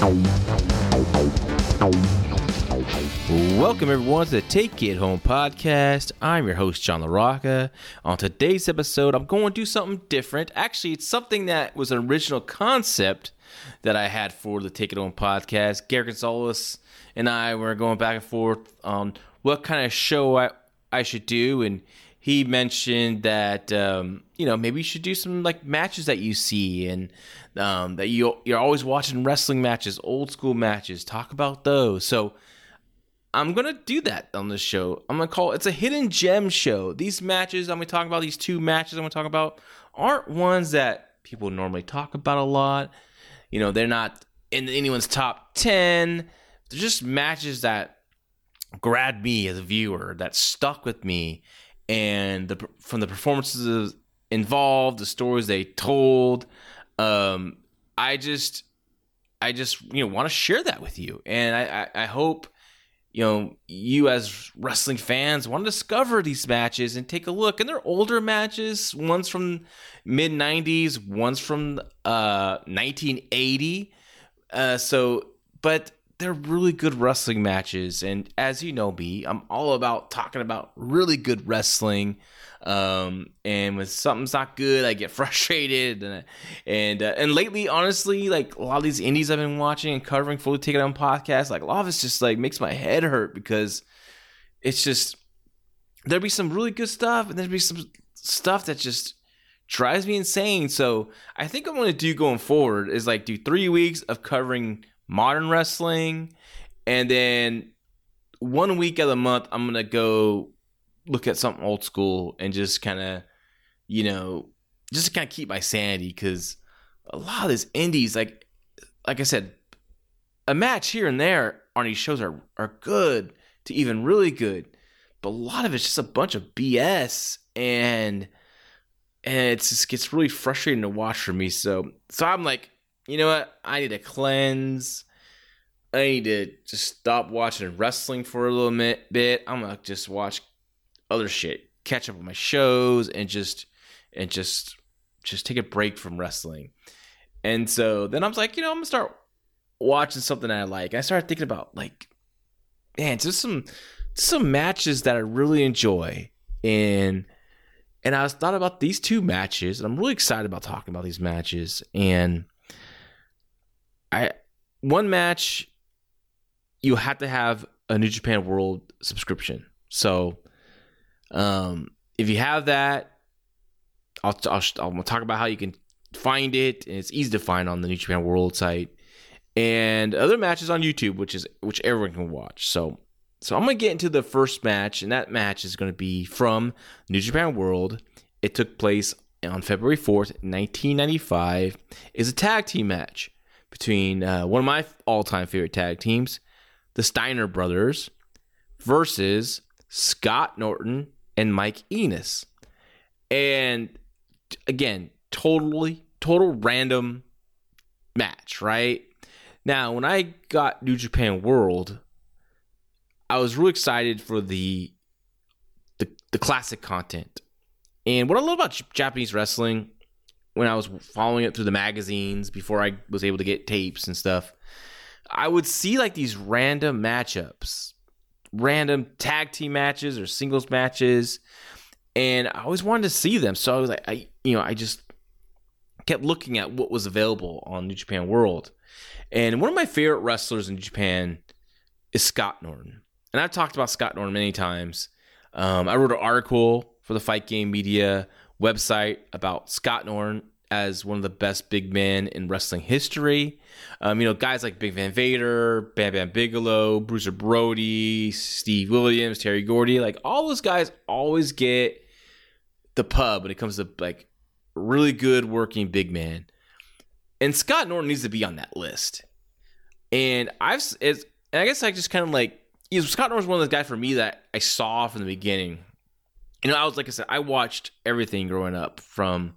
Welcome everyone to the Take It Home podcast. I'm your host John LaRocca. On today's episode, I'm going to do something different. Actually, it's something that was an original concept that I had for the Take It Home podcast. Gary Gonzalez and I were going back and forth on what kind of show I, I should do, and he mentioned that um, you know maybe you should do some like matches that you see and um, that you you're always watching wrestling matches, old school matches. Talk about those. So I'm gonna do that on this show. I'm gonna call it's a hidden gem show. These matches I'm gonna talk about, these two matches I'm gonna talk about, aren't ones that people normally talk about a lot. You know, they're not in anyone's top ten. They're just matches that grabbed me as a viewer, that stuck with me, and the from the performances involved, the stories they told. Um, I just, I just you know want to share that with you, and I, I, I hope you know, you as wrestling fans want to discover these matches and take a look. And they're older matches. One's from mid '90s, one's from uh, 1980. Uh, so, but they're really good wrestling matches. And as you know me, I'm all about talking about really good wrestling. Um, and when something's not good, I get frustrated. And and uh, and lately, honestly, like a lot of these indies I've been watching and covering, fully taken on podcasts, like a lot of it's just like makes my head hurt because it's just there'd be some really good stuff, and there'd be some stuff that just drives me insane. So I think I'm gonna do going forward is like do three weeks of covering modern wrestling, and then one week of the month I'm gonna go look at something old school and just kind of, you know, just kind of keep my sanity because a lot of these indies, like, like I said, a match here and there on these shows are are good to even really good, but a lot of it's just a bunch of BS and and it just gets really frustrating to watch for me. So so I'm like, you know what? I need to cleanse. I need to just stop watching wrestling for a little bit. I'm gonna just watch other shit, catch up on my shows, and just and just just take a break from wrestling. And so then I was like, you know, I'm gonna start watching something I like. I started thinking about like, man, just some some matches that I really enjoy, and and I was thought about these two matches, and I'm really excited about talking about these matches. And I one match you have to have a New Japan World subscription. So um, if you have that, I'll, I'll, I'll talk about how you can find it, and it's easy to find on the New Japan World site, and other matches on YouTube, which is which everyone can watch. So, so I'm gonna get into the first match, and that match is gonna be from New Japan World. It took place on February 4th, 1995. Is a tag team match between uh, one of my all-time favorite tag teams, the Steiner brothers, versus Scott Norton and Mike Enos. And again, totally, total random match, right? Now, when I got New Japan World, I was really excited for the the, the classic content. And what I love about Japanese wrestling, when I was following it through the magazines before I was able to get tapes and stuff, I would see like these random matchups random tag team matches or singles matches, and I always wanted to see them. So I was like, I you know, I just kept looking at what was available on New Japan World, and one of my favorite wrestlers in Japan is Scott Norton, and I've talked about Scott Norton many times. Um, I wrote an article for the Fight Game Media website about Scott Norton as one of the best big men in wrestling history. Um, you know, guys like Big Van Vader, Bam Bam Bigelow, Bruiser Brody, Steve Williams, Terry Gordy, like all those guys always get the pub when it comes to like really good working big man. And Scott Norton needs to be on that list. And I've, and I guess I just kind of like, Scott Norton's one of those guys for me that I saw from the beginning. You know, I was like I said, I watched everything growing up from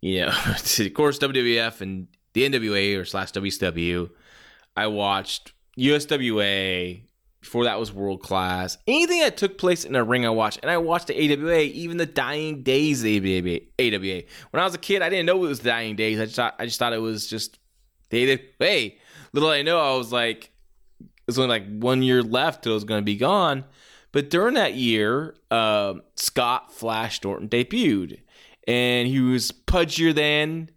you know, of course, WWF and the NWA or slash WCW. I watched USWA. Before that was world class. Anything that took place in a ring, I watched, and I watched the AWA, even the dying days the AWA. When I was a kid, I didn't know it was dying days. I just thought, I just thought it was just the AWA. little I know, I was like, it was only like one year left till it was going to be gone. But during that year, uh, Scott Flash Norton debuted, and he was pudgier than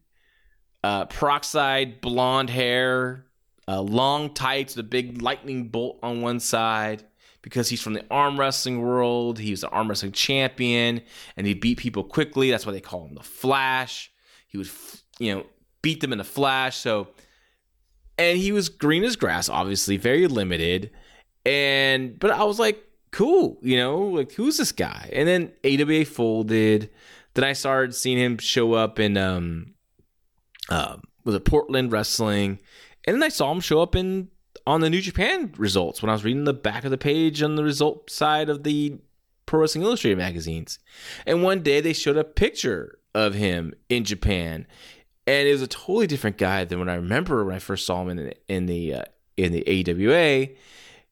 uh, peroxide blonde hair, uh, long tights, the big lightning bolt on one side. Because he's from the arm wrestling world, he was an arm wrestling champion, and he beat people quickly. That's why they call him the Flash. He would, you know, beat them in the Flash. So, and he was green as grass, obviously, very limited. And but I was like, cool, you know, like who's this guy? And then AWA folded. Then I started seeing him show up in um uh, was it Portland Wrestling, and then I saw him show up in on the New Japan results when I was reading the back of the page on the result side of the Pro Wrestling Illustrated magazines. And one day they showed a picture of him in Japan, and it was a totally different guy than when I remember when I first saw him in the in the uh, in the AWA.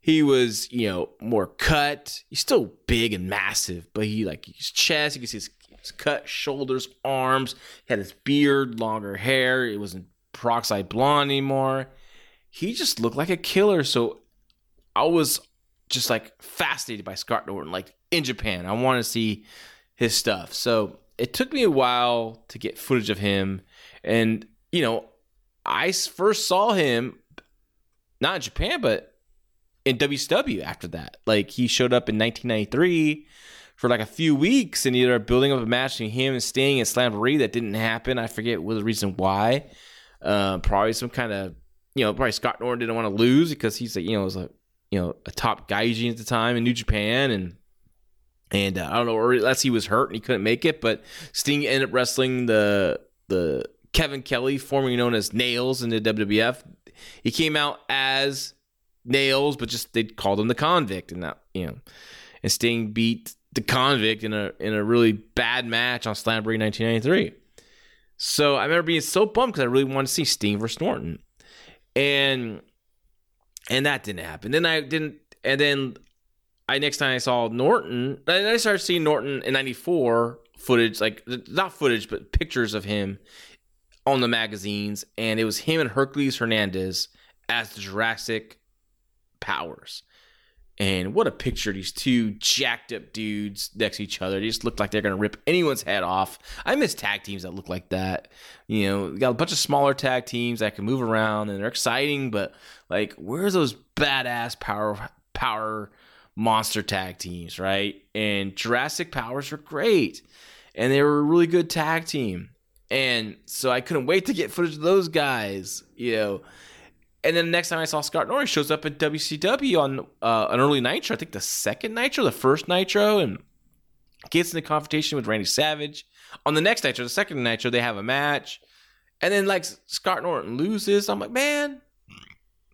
He was, you know, more cut. He's still big and massive, but he like his chest, you can see his cut shoulders, arms. He had his beard, longer hair. It wasn't peroxide blonde anymore. He just looked like a killer. So I was just like fascinated by Scott Norton, like in Japan. I want to see his stuff. So it took me a while to get footage of him. And, you know, I first saw him not in Japan, but in WCW after that. Like he showed up in 1993 for like a few weeks, and either building up a match between him and Sting and Slamboree that didn't happen. I forget what the reason why. Uh, probably some kind of you know probably Scott Norton didn't want to lose because he's like you know was a you know a top gaijin at the time in New Japan and. And uh, I don't know, or unless he was hurt and he couldn't make it, but Sting ended up wrestling the the Kevin Kelly, formerly known as Nailz in the WWF. He came out as Nailz, but just they called him the Convict, and that you know, and Sting beat the convict in a in a really bad match on Slamboree 1993. So I remember being so bummed because I really wanted to see Sting versus Norton, and and that didn't happen. Then I didn't, and then I next time I saw Norton, I started seeing Norton in '94 footage, like not footage, but pictures of him on the magazines, and it was him and Hercules Hernandez as the Jurassic Powers. And what a picture, these two jacked up dudes next to each other. They just look like they're going to rip anyone's head off. I miss tag teams that look like that. You know, got a bunch of smaller tag teams that can move around and they're exciting, but like, where's those badass power, power monster tag teams, right? And Jurassic Powers are great. And they were a really good tag team. And so I couldn't wait to get footage of those guys, you know. And then the next time I saw Scott Norton shows up at WCW on uh, an early Nitro, I think the second Nitro, the first Nitro, and gets in a confrontation with Randy Savage. On the next Nitro, the second Nitro, they have a match. And then like Scott Norton loses. I'm like, man,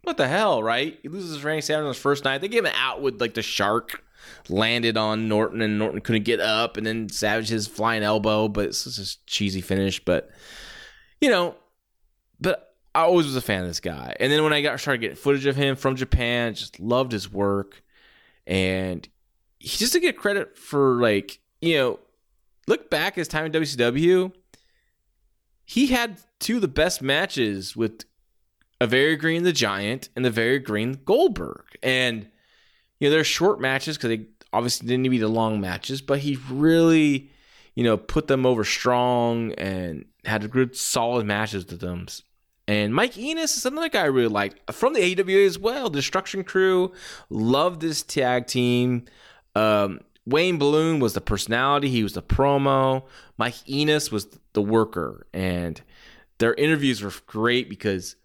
what the hell, right? He loses Randy Savage on his first night. They give him out with like the shark landed on Norton and Norton couldn't get up and then Savage his flying elbow, but it's just a cheesy finish. But you know, I always was a fan of this guy. And then when I got started getting footage of him from Japan, just loved his work. And he just to get credit for like, you know, look back his time in WCW, he had two of the best matches with a very green the Giant and the very green Goldberg. And you know, they're short matches because they obviously didn't need to be the long matches, but he really, you know, put them over strong and had a good solid matches with them. And Mike Enos is another guy I really liked from the AWA as well. Destruction Crew, love this tag team. Um, Wayne Bloom was the personality, he was the promo. Mike Enos was the worker, and their interviews were great because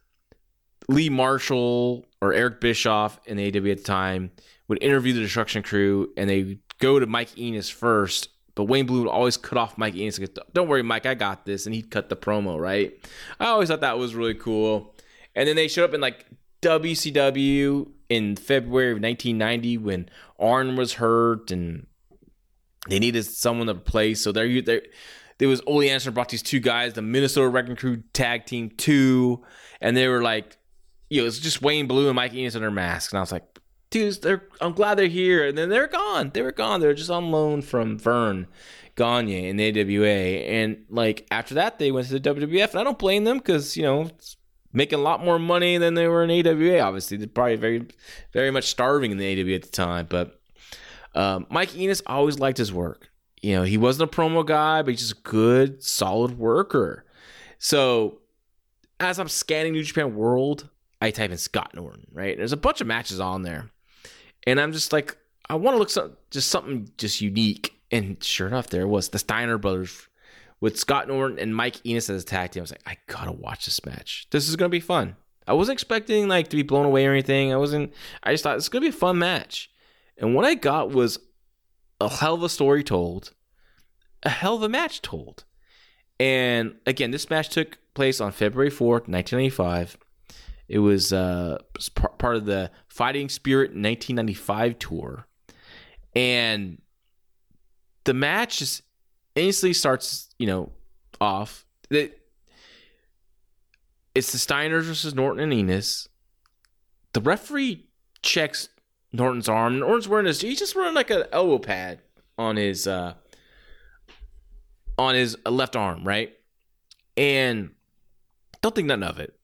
Lee Marshall or Eric Bischoff in the AWA at the time would interview the Destruction Crew, and they go to Mike Enos first but Wayne Bloom would always cut off Mike Enos. Don't worry, Mike, I got this. And he'd cut the promo, right? I always thought that was really cool. And then they showed up in like WCW in February of 1990 when Arn was hurt and they needed someone to replace. So there, there, there was Ole Anderson brought these two guys, the Minnesota Wrecking Crew Tag Team Two, and they were like, you know, it's just Wayne Bloom and Mike Enos under masks, and I was like, dudes, they're I'm glad they're here. And then they're gone. They were gone. They're just on loan from Verne Gagne in the AWA. And like after that, they went to the WWF, and I don't blame them because you know making a lot more money than they were in AWA. Obviously, they're probably very, very much starving in the AWA at the time. But um, Mike Enos always liked his work. You know, he wasn't a promo guy, but he's just a good, solid worker. So as I'm scanning New Japan World, I type in Scott Norton, right? There's a bunch of matches on there. And I'm just like, I want to look some just something just unique. And sure enough, there was the Steiner brothers with Scott Norton and Mike Enos as a tag team. I was like, I gotta watch this match. This is gonna be fun. I wasn't expecting like to be blown away or anything. I wasn't. I just thought it's gonna be a fun match. And what I got was a hell of a story told, a hell of a match told. And again, this match took place on February 4th, 1995. It was uh, part of the Fighting Spirit 1995 tour. And the match just instantly starts, you know, off. It, it's the Steiners versus Norton and Enos. The referee checks Norton's arm. Norton's wearing his he's just wearing like an elbow pad on his uh on his left arm, right? And don't think nothing of it.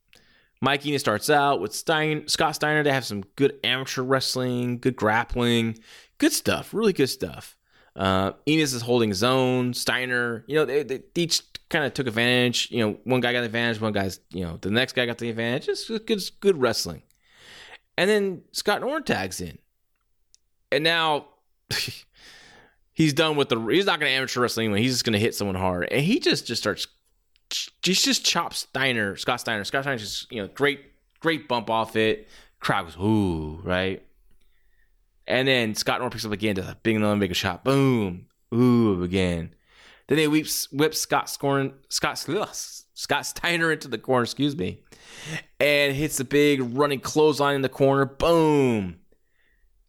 Mike Enos starts out with Stein, Scott Steiner. They have some good amateur wrestling, good grappling, good stuff, really good stuff. Uh, Enos is holding his own. Steiner, you know, they, they each kind of took advantage. You know, one guy got the advantage, one guy's, you know, the next guy got the advantage. It's good, good wrestling. And then Scott Norton tags in. And now he's done with the he's not going to amateur wrestling anyway. He's just going to hit someone hard. And he just just starts he just chops Steiner, Scott Steiner. Scott Steiner just, you know, great great bump off it. Crowd goes, ooh, right? And then Scott Norton picks up again, does a big another big shot. Boom. Ooh, again. Then they whips whip Scott scoring Scott Scott Steiner into the corner, excuse me, and hits a big running clothesline in the corner. Boom.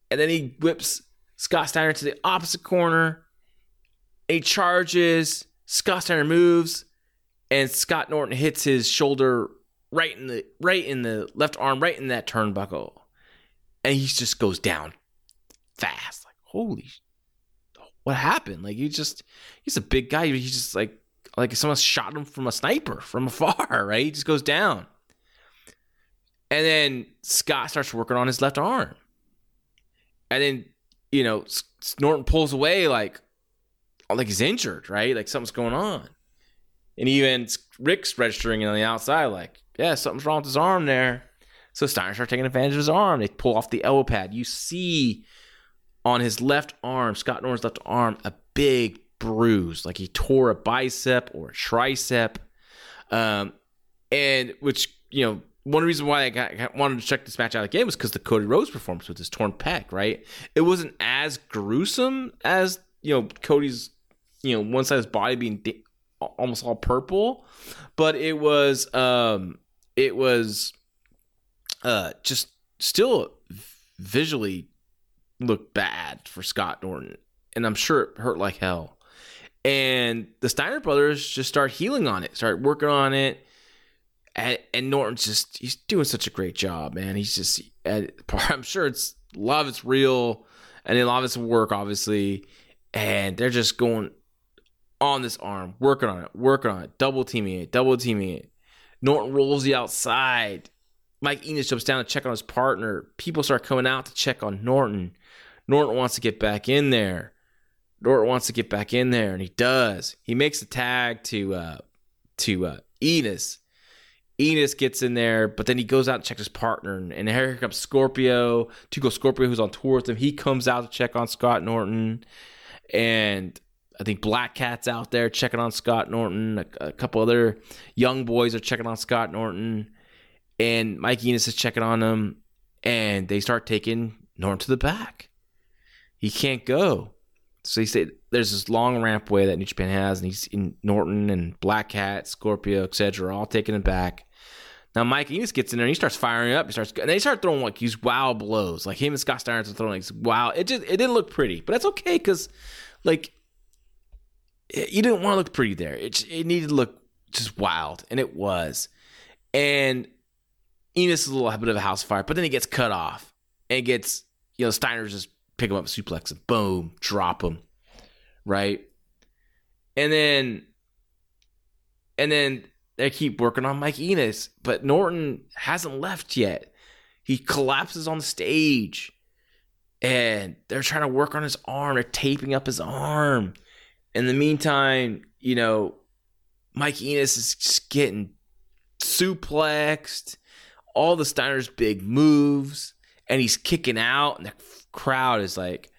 And then he whips Scott Steiner to the opposite corner. He charges. Scott Steiner moves, and Scott Norton hits his shoulder right in the right in the left arm, right in that turnbuckle, and he just goes down fast. Like holy, what happened? Like he just he's a big guy. He's just like like someone shot him from a sniper from afar. Right? He just goes down, and then Scott starts working on his left arm and then you know Norton pulls away like like he's injured, right? Like something's going on, and even Rick's registering on the outside like, yeah, something's wrong with his arm there. So Steiner starts taking advantage of his arm. They pull off the elbow pad. You see on his left arm, Scott Norton's left arm, a big bruise, like he tore a bicep or a tricep, um, and which you know one reason why I got, wanted to check this match out again was because the Cody Rhodes performance with his torn pec, right? It wasn't as gruesome as you know Cody's, you know, one side of his body being almost all purple, but it was, um, it was, uh, just still visually looked bad for Scott Norton, and I'm sure it hurt like hell. And the Steiner brothers just start healing on it, start working on it and, and Norton's just he's doing such a great job, man. He's just I'm sure it's a lot of it's real, and a lot of it's work, obviously. And they're just going on this arm, working on it, working on it, double teaming it, double teaming it. Norton rolls the outside. Mike Enos jumps down to check on his partner. People start coming out to check on Norton. Norton wants to get back in there. Norton wants to get back in there, and he does. He makes a tag to uh, to uh, Enos Enos gets in there, but then he goes out and checks his partner, and here comes Scorpio, 2 Cold Scorpio, who's on tour with him. He comes out to check on Scott Norton, and I think Black Cat's out there checking on Scott Norton. A, a couple other young boys are checking on Scott Norton, and Mike Enos is checking on him, and they start taking Norton to the back. He can't go. So he said there's this long rampway that New Japan has, and he's in Norton and Black Cat, Scorpio, etc., are all taking him back. Now Mike Enos gets in there and he starts firing up. He starts and they start throwing like these wow blows. Like him and Scott Steiner are throwing like wow. It just it didn't look pretty, but that's okay because like you didn't want to look pretty there. It it needed to look just wild, and it was. And Enos is a little bit of a house fire, but then he gets cut off and gets you know Steiner's just pick him up, suplex him, boom, drop him, right? And then, and then they keep working on Mike Enos, but Norton hasn't left yet. He collapses on the stage and they're trying to work on his arm. They're taping up his arm. In the meantime, you know, Mike Enos is getting suplexed, all the Steiner's big moves, and he's kicking out, and the crowd is like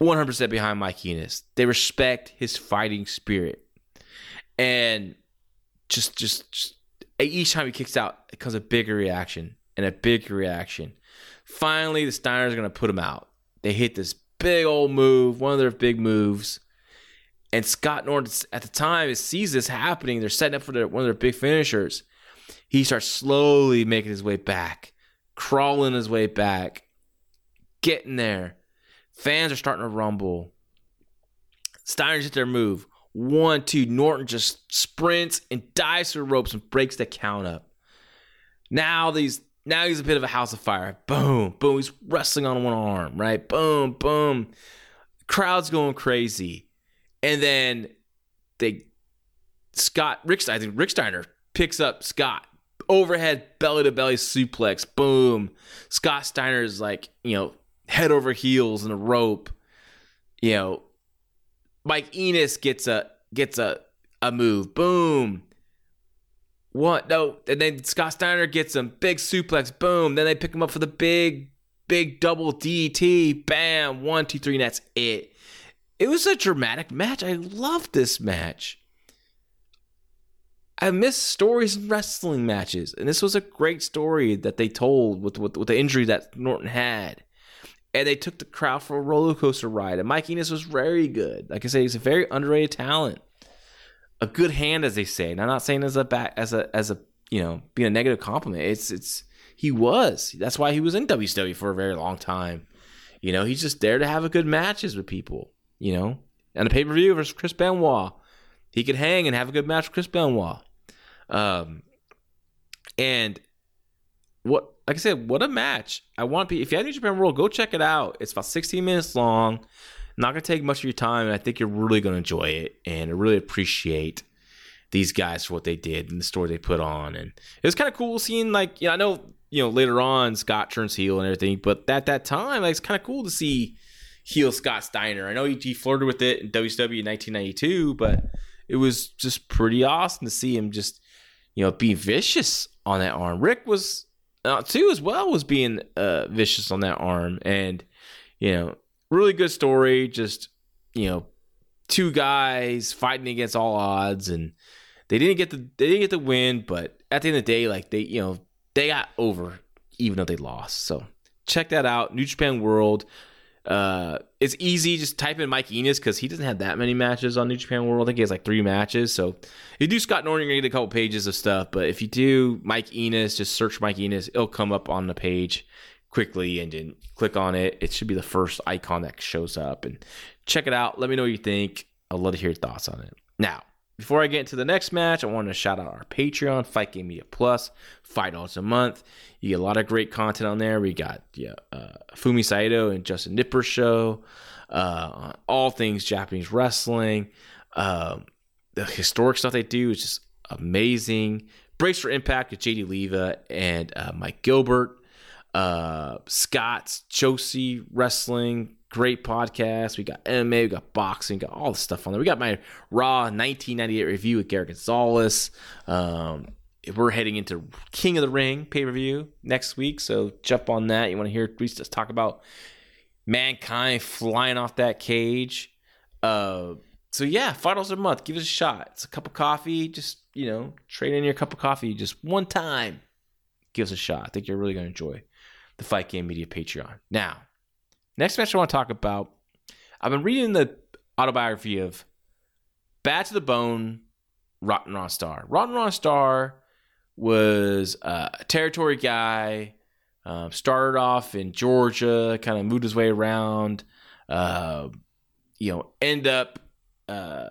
100% behind Mike Enos. They respect his fighting spirit. And just, just, just each time he kicks out, it comes a bigger reaction and a bigger reaction. Finally, the Steiners are going to put him out. They hit this big old move, one of their big moves. And Scott Norton, at the time, sees this happening. They're setting up for their, one of their big finishers. He starts slowly making his way back, crawling his way back, getting there. Fans are starting to rumble. Steiners hit their move. One, two. Norton just sprints and dives through the ropes and breaks the count up. Now these now he's a bit of a house of fire. Boom, boom. He's wrestling on one arm, right? Boom, boom. Crowd's going crazy. And then they Scott Rick I think Rick Steiner picks up Scott overhead belly to belly suplex. Boom. Scott Steiner is like, you know, head over heels in a rope. You know, Mike Enos gets a gets a a move. Boom. What? No, and then Scott Steiner gets him big suplex. Boom. Then they pick him up for the big, big double DT. Bam. One, two, three, and that's it. It was a dramatic match. I loved this match. I miss stories in wrestling matches, and this was a great story that they told with, with, with the injury that Norton had and they took the crowd for a roller coaster ride. And Mike Enos was very good. Like I say, he's a very underrated talent, a good hand, as they say. And I'm not saying as a back as a as a you know being a negative compliment. It's it's he was. That's why he was in WCW for a very long time. You know, he's just there to have a good matches with people. You know, and a pay per view versus Chris Benoit, he could hang and have a good match with Chris Benoit. Um, and what like I said, what a match! I want to be. if you have New Japan World, go check it out. It's about 16 minutes long. Not gonna take much of your time, and I think you're really gonna enjoy it and really appreciate these guys for what they did and the story they put on. And it was kind of cool seeing like you know I know you know later on Scott turns heel and everything, but at that time like it's kind of cool to see heel Scott Steiner. I know he, he flirted with it in WCW in 1992, but it was just pretty awesome to see him just you know be vicious on that arm. Rick was uh, too as well was being uh, vicious on that arm, and you know, really good story. Just you know, two guys fighting against all odds, and they didn't get the they didn't get the win, but at the end of the day, like they you know they got over even though they lost. So check that out, New Japan World. Uh, it's easy. Just type in Mike Enos because he doesn't have that many matches on New Japan World. I think he has like three matches. So if you do Scott Norton, you're gonna get a couple pages of stuff. But if you do Mike Enos, just search Mike Enos. It'll come up on the page quickly, and then click on it. It should be the first icon that shows up. And check it out. Let me know what you think. I'd love to hear your thoughts on it. Now, before I get into the next match, I want to shout out our Patreon, Fight Game Media Plus, five dollars a month. You get a lot of great content on there. We got yeah, uh, Fumi Saito and Justin Nipper show, uh, all things Japanese wrestling. Um, the historic stuff they do is just amazing. Brace for Impact with JD Leva and uh, Mike Gilbert. Uh, Scott's Josie Wrestling, Great podcast. We got MMA, we got boxing, got all the stuff on there. We got my Raw 1998 review with Gary Gonzalez. Um, we're heading into King of the Ring pay per view next week, so jump on that. You want to hear we just talk about mankind flying off that cage. Uh, so yeah, five dollars a month. Give it a shot. It's a cup of coffee. Just you know, trade in your cup of coffee just one time. Give us a shot. I think you're really going to enjoy the Fight Game Media Patreon. Now, Next match I want to talk about. I've been reading the autobiography of Bad to the Bone, Rotten Ron Starr. Rotten Ron Starr was a territory guy. Um, started off in Georgia, kind of moved his way around. Uh, you know, end up uh,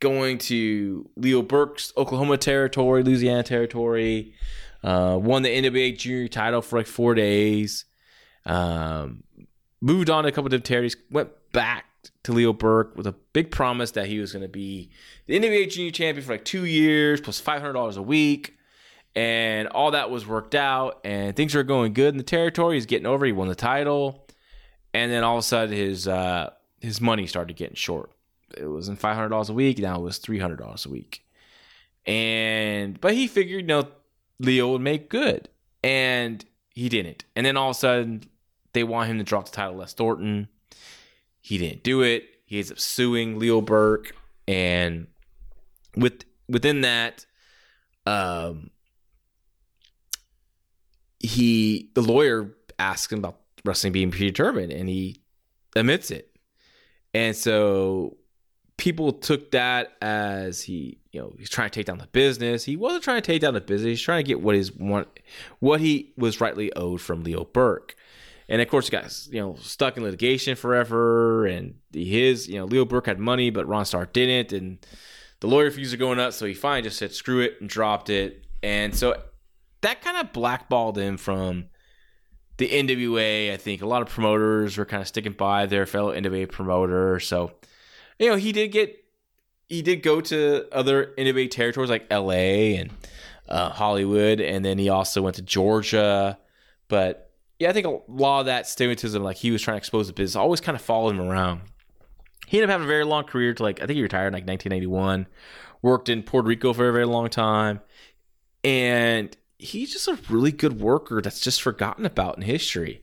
going to Leroy McGuirk's Oklahoma territory, Louisiana territory. Uh, won the NWA junior title for like four days. Um, moved on to a couple of territories, went back, to Leroy McGuirk with a big promise that he was going to be the NWA Junior Champion for like two years plus plus five hundred dollars a week, and all that was worked out, and things were going good in the territory. He's getting over. He won the title, and then all of a sudden his uh, his money started getting short. It wasn't five hundred dollars a week. Now it was three hundred dollars a week, and but he figured, you know, Leo would make good, and he didn't. And then all of a sudden they want him to drop the title Les Thornton. He didn't do it. He ends up suing Leroy McGuirk, and with within that, um, he the lawyer asks him about wrestling being predetermined, and he admits it. And so people took that as he, you know, he's trying to take down the business. He wasn't trying to take down the business. He's trying to get what one, what he was rightly owed from Leroy McGuirk. And of course, he got you know stuck in litigation forever. And his, you know, Leroy McGuirk had money, but Ron Starr didn't. And the lawyer fees are going up, so he finally just said screw it and dropped it. And so that kind of blackballed him from the NWA. I think a lot of promoters were kind of sticking by their fellow NWA promoter. So you know, he did get he did go to other NWA territories like LA and uh, Hollywood, and then he also went to Georgia. But yeah, I think a lot of that stigmatism, like he was trying to expose the business, always kind of followed him around. He ended up having a very long career to like I think he retired in like 1991. Worked in Puerto Rico for a very long time, and he's just a really good worker that's just forgotten about in history.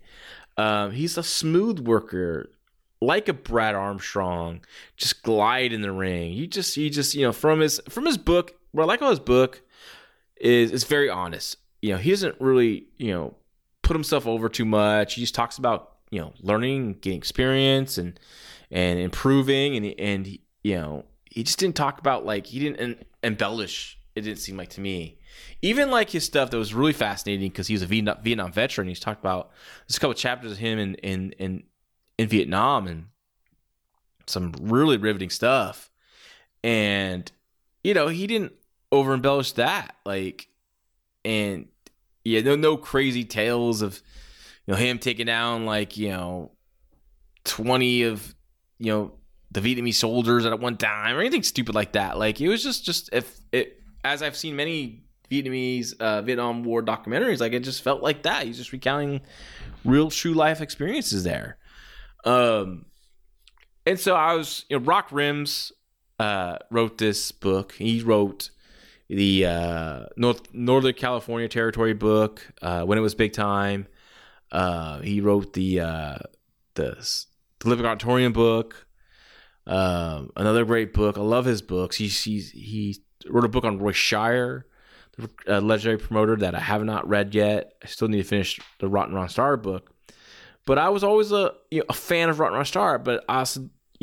Um, he's a smooth worker, like a Brad Armstrong, just glide in the ring. You just, you just, you know, from his from his book. What I like about his book is it's very honest. You know, he doesn't really, you know, put himself over too much. He just talks about, you know, learning, getting experience, and and improving, and and you know, he just didn't talk about like he didn't embellish. It didn't seem like to me. Even like his stuff that was really fascinating because he was a Vietnam, veteran. He's talked about there's a couple chapters of him in in in in Vietnam and some really riveting stuff. And you know, he didn't over embellish that. Like and yeah, no no crazy tales of you know him taking down like, you know, 20 of you know the Vietnamese soldiers at one time or anything stupid like that. Like it was just just if it as I've seen many Vietnamese uh, Vietnam War documentaries, like it just felt like that. He's just recounting real true life experiences there. Um, and so I was, you know, Rock Rims uh, wrote this book. He wrote the uh, North Northern California Territory book uh, when it was big time. Uh, he wrote the uh, the the Living Auditorium book. Um, another great book. I love his books. He he he wrote a book on Roy Shire, the uh, legendary promoter that I have not read yet. I still need to finish the Rotten Ron Starr book. But I was always a you know, a fan of Rotten Ron Starr, but I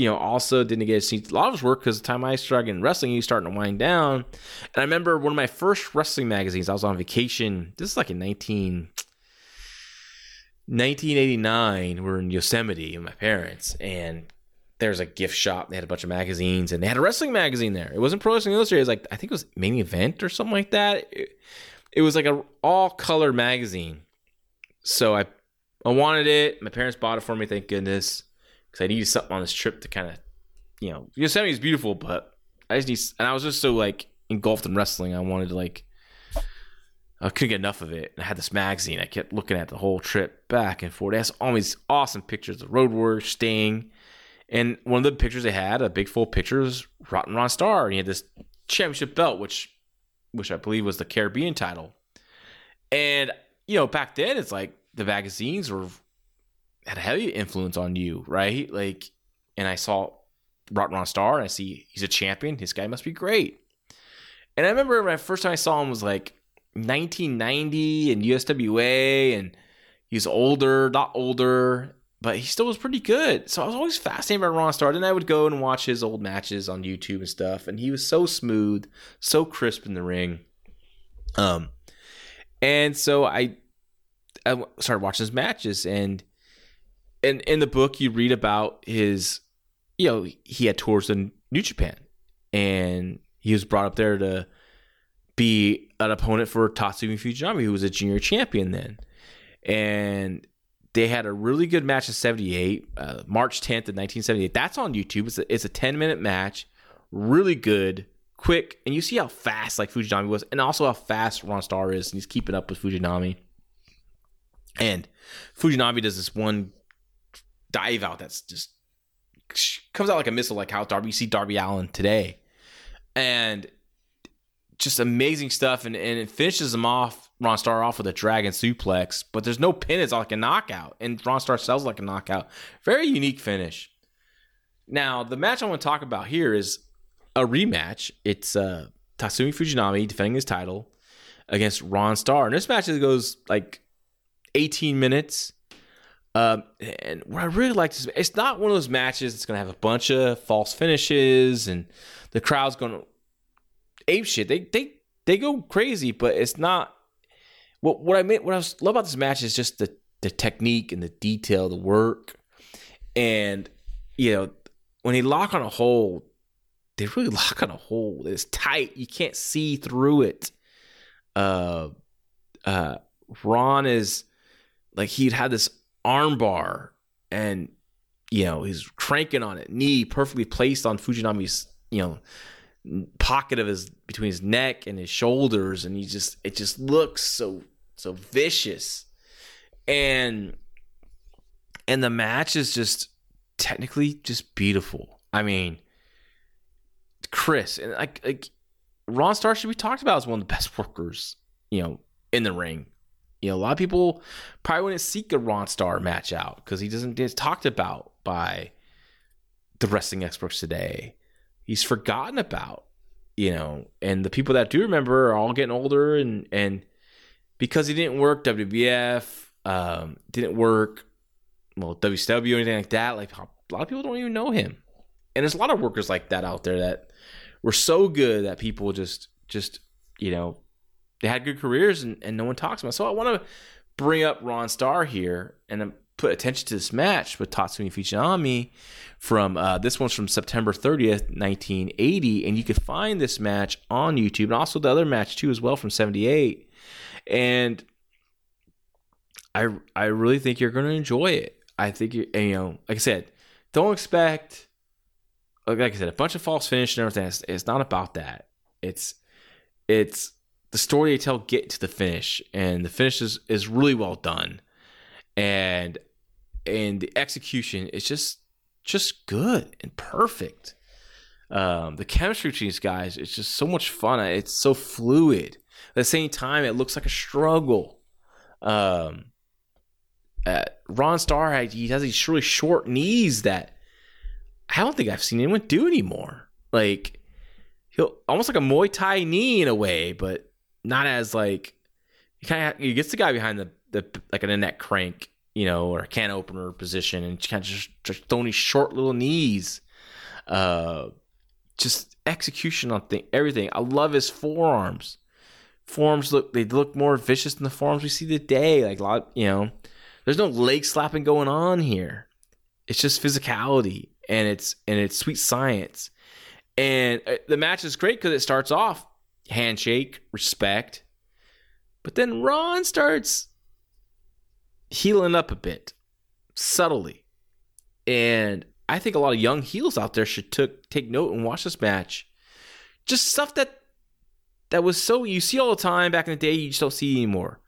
you know also didn't get to see a lot of his work because the time I started getting wrestling, he was starting to wind down. And I remember one of my first wrestling magazines. I was on vacation. This is like in 19, 1989. We're in Yosemite with my parents, and there's a gift shop. They had a bunch of magazines, and they had a wrestling magazine there. It wasn't Pro Wrestling Illustrated. It was like I think it was Main Event or something like that. It, it was like a all color magazine. So I I wanted it. My parents bought it for me, thank goodness, because I needed something on this trip to kind of, you know, Yosemite is beautiful, but I just need, and I was just so like engulfed in wrestling. I wanted to like, I couldn't get enough of it. And I had this magazine. I kept looking at the whole trip back and forth. It has all these awesome pictures of Road Warrior, Sting. And one of the pictures they had, a big full picture, was Rotten Ron Starr. And he had this championship belt, which, which I believe was the Caribbean title. And, you know, back then it's like, the magazines were had a heavy influence on you, right? Like, and I saw Rotten Ron Starr, and I see he's a champion. This guy must be great. And I remember my first time I saw him was like 1990 and USWA, and he's older, not older, but he still was pretty good. So I was always fascinated by Ron Starr. Then I would go and watch his old matches on YouTube and stuff, and he was so smooth, so crisp in the ring. Um, and so I I started watching his matches, and and in the book you read about his, you know, he had tours in New Japan, and he was brought up there to be an opponent for Tatsumi Fujinami, who was a junior champion then, and they had a really good match in 78, uh, March 10th of 1978. That's on YouTube. It's a, it's a 10 minute match, really good, quick, and you see how fast like Fujinami was, and also how fast Ron Starr is, and he's keeping up with Fujinami. And Fujinami does this one dive out that's just comes out like a missile, like how Darby you see Darby Allin today, and just amazing stuff. And and it finishes him off, Ron Starr off with a dragon suplex, but there's no pin. It's like a knockout, and Ron Starr sells like a knockout. Very unique finish. Now the match I want to talk about here is a rematch. It's uh, Tatsumi Fujinami defending his title against Ron Starr, and this match goes like 18 minutes. Um, and what I really like is it's not one of those matches that's going to have a bunch of false finishes and the crowd's going to ape shit. They they they go crazy, but it's not. What what I meant what I love about this match is just the the technique and the detail, the work, and you know when they lock on a hold, they really lock on a hold. It's tight. You can't see through it. Uh, uh, Ron is like he'd had this armbar and you know he's cranking on it, knee perfectly placed on Fujinami's you know pocket of his between his neck and his shoulders, and he just it just looks so so vicious, and and the match is just technically just beautiful. I mean, Chris and like like Ron Starr should be talked about as one of the best workers, you know, in the ring. You know, a lot of people probably wouldn't seek a Ron Starr match out because he doesn't get talked about by the wrestling experts today. He's forgotten about, you know, and the people that do remember are all getting older and and because he didn't work WWF, um, didn't work well WCW anything like that. Like a lot of people don't even know him, and there's a lot of workers like that out there that were so good that people just just you know they had good careers and, and no one talks about. It. So I want to bring up Ron Starr here and put attention to this match with Tatsumi Fujinami from uh, this one's from September 30th, 1980, and you can find this match on YouTube and also the other match too as well from 78. And I I really think you're going to enjoy it. I think you you know, like I said, don't expect like I said, a bunch of false finish and everything. It's, it's not about that. It's it's the story they tell get to the finish, and the finish is, is really well done, and and the execution is just just good and perfect. Um, the chemistry between these guys is just so much fun. It's so fluid. At the same time, it looks like a struggle. Um, uh, Ron Starr, he has these really short knees that I don't think I've seen anyone do anymore. Like he'll almost like a Muay Thai knee in a way, but not as like he kind of he gets the guy behind the the like an neck crank, you know, or a can opener position, and kind of just, just throwing these short little knees. Uh, just execution on thing, everything. I love his forearms. Forearms look they look more vicious than the forearms we see today. Like a lot, you know, there's no leg slapping going on here. It's just physicality and it's and it's sweet science. And uh, the match is great because it starts off handshake, respect. But then Ron starts healing up a bit, subtly. And I think a lot of young heels out there should took, take note and watch this match. Just stuff that that was so you see all the time back in the day, you just don't see anymore.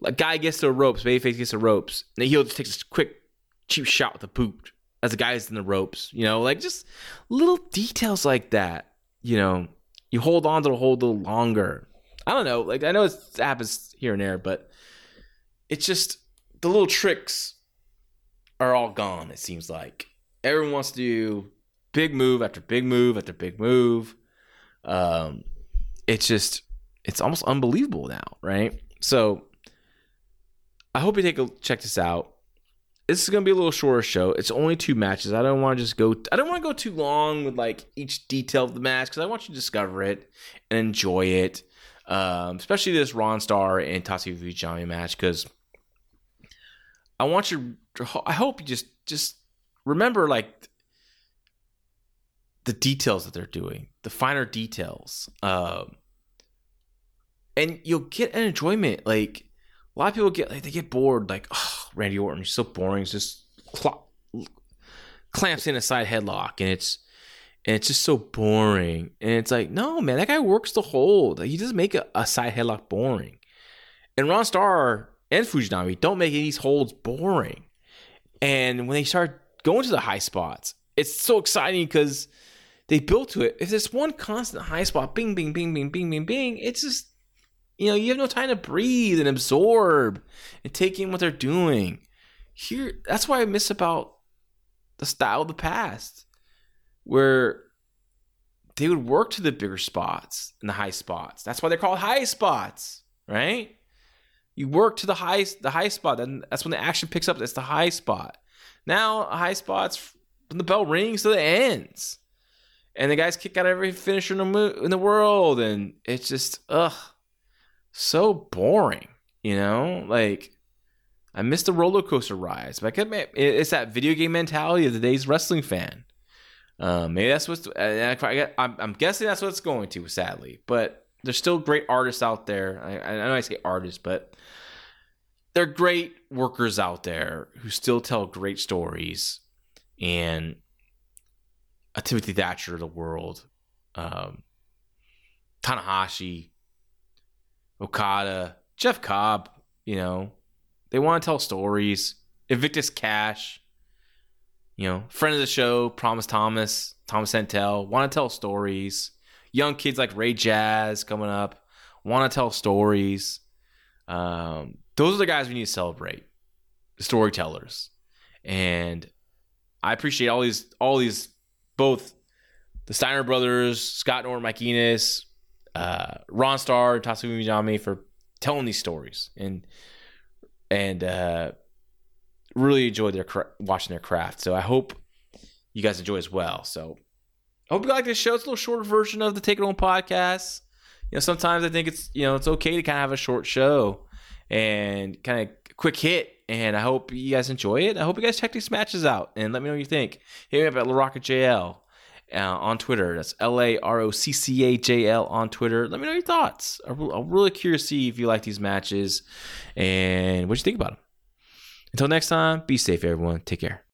Like guy gets the ropes, babyface gets the ropes, and the heel just takes a quick cheap shot with the boot as the guy's in the ropes. You know, like just little details like that. You know, you hold on to the hold a little longer. I don't know. Like I know it happens here and there, but it's just the little tricks are all gone. It seems like everyone wants to do big move after big move after big move. Um, it's just it's almost unbelievable now, right? So I hope you take a check this out this is gonna be a little shorter show. It's only two matches. I don't want to just go. I don't want to go too long with like each detail of the match because I want you to discover it and enjoy it. Um, especially this Ron Starr and Tatsumi Fujinami match because I want you. I hope you just just remember like the details that they're doing, the finer details, um, and you'll get an enjoyment. Like a lot of people get like they get bored. Like oh Randy Orton, he's so boring. He's just cl- clamps in a side headlock, and it's and it's just so boring. And it's like, no, man, that guy works the hold. He doesn't make a, a side headlock boring. And Ron Starr and Fujinami don't make these holds boring. And when they start going to the high spots, it's so exciting because they built to it. If there's one constant high spot, bing, bing, bing, bing, bing, bing, bing, it's just you know, you have no time to breathe and absorb and take in what they're doing. Here, that's why I miss about the style of the past, where they would work to the bigger spots and the high spots. That's why they're called high spots, right? You work to the high the high spot, and that's when the action picks up. That's the high spot. Now, high spot's when the bell rings to the ends, and the guys kick out every finisher in the, in the world, and it's just ugh so boring, you know? Like, I missed the roller coaster rides. But it's that video game mentality of today's wrestling fan. Um, maybe that's what's. I, am guessing that's what it's going to, sadly. But there's still great artists out there. I, I know I say artists, but they're great workers out there who still tell great stories. And a Timothy Thatcher of the world, um, Tanahashi, Okada, Jeff Cobb, you know, they want to tell stories. Invictus Khash, you know, friend of the show, Promise Thomas, Thomas Santel, want to tell stories. Young kids like Ray Jaz coming up want to tell stories. Um, those are the guys we need to celebrate, the storytellers. And I appreciate all these, all these, both the Steiner brothers, Scott Norton, Mike Enos, uh, Ron Starr, Tatsumi Fujinami for telling these stories and and uh, really enjoyed their watching their craft. So I hope you guys enjoy as well. So I hope you like this show. It's a little shorter version of the Take It Home podcast. You know, sometimes I think it's you know it's okay to kind of have a short show and kind of quick hit. And I hope you guys enjoy it. I hope you guys check these matches out and let me know what you think. Hit me up at JL uh, on Twitter. That's L A R O C C A J L on Twitter. Let me know your thoughts. I'm really curious to see if you like these matches and what you think about them. Until next time, be safe, everyone. Take care.